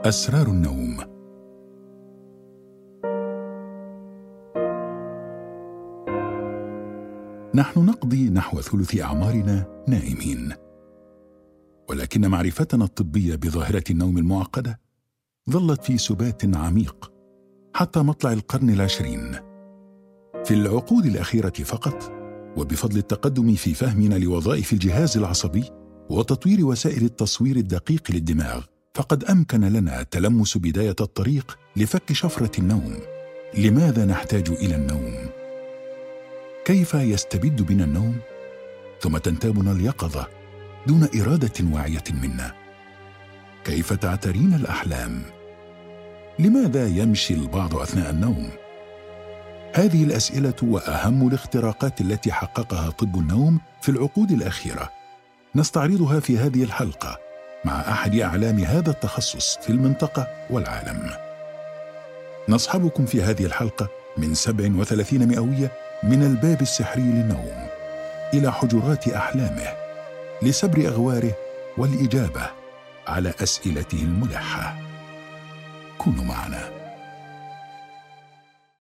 أسرار النوم. نحن نقضي نحو ثلث أعمارنا نائمين. ولكن معرفتنا الطبية بظاهرة النوم المعقدة ظلت في سبات عميق حتى مطلع القرن العشرين. في العقود الأخيرة فقط وبفضل التقدم في فهمنا لوظائف الجهاز العصبي وتطوير وسائل التصوير الدقيق للدماغ فقد أمكن لنا تلمس بداية الطريق لفك شفرة النوم. لماذا نحتاج إلى النوم؟ كيف يستبد بنا النوم؟ ثم تنتابنا اليقظة دون إرادة واعية منا. كيف تعترينا الأحلام؟ لماذا يمشي البعض أثناء النوم؟ هذه الأسئلة وأهم الاختراقات التي حققها طب النوم في العقود الأخيرة. نستعرضها في هذه الحلقة. مع أحد أعلام هذا التخصص في المنطقة والعالم. نصحبكم في هذه الحلقة من 37 مئوية من الباب السحري للنوم إلى حجرات أحلامه لسبر أغواره والإجابة على أسئلته الملحه كونوا معنا.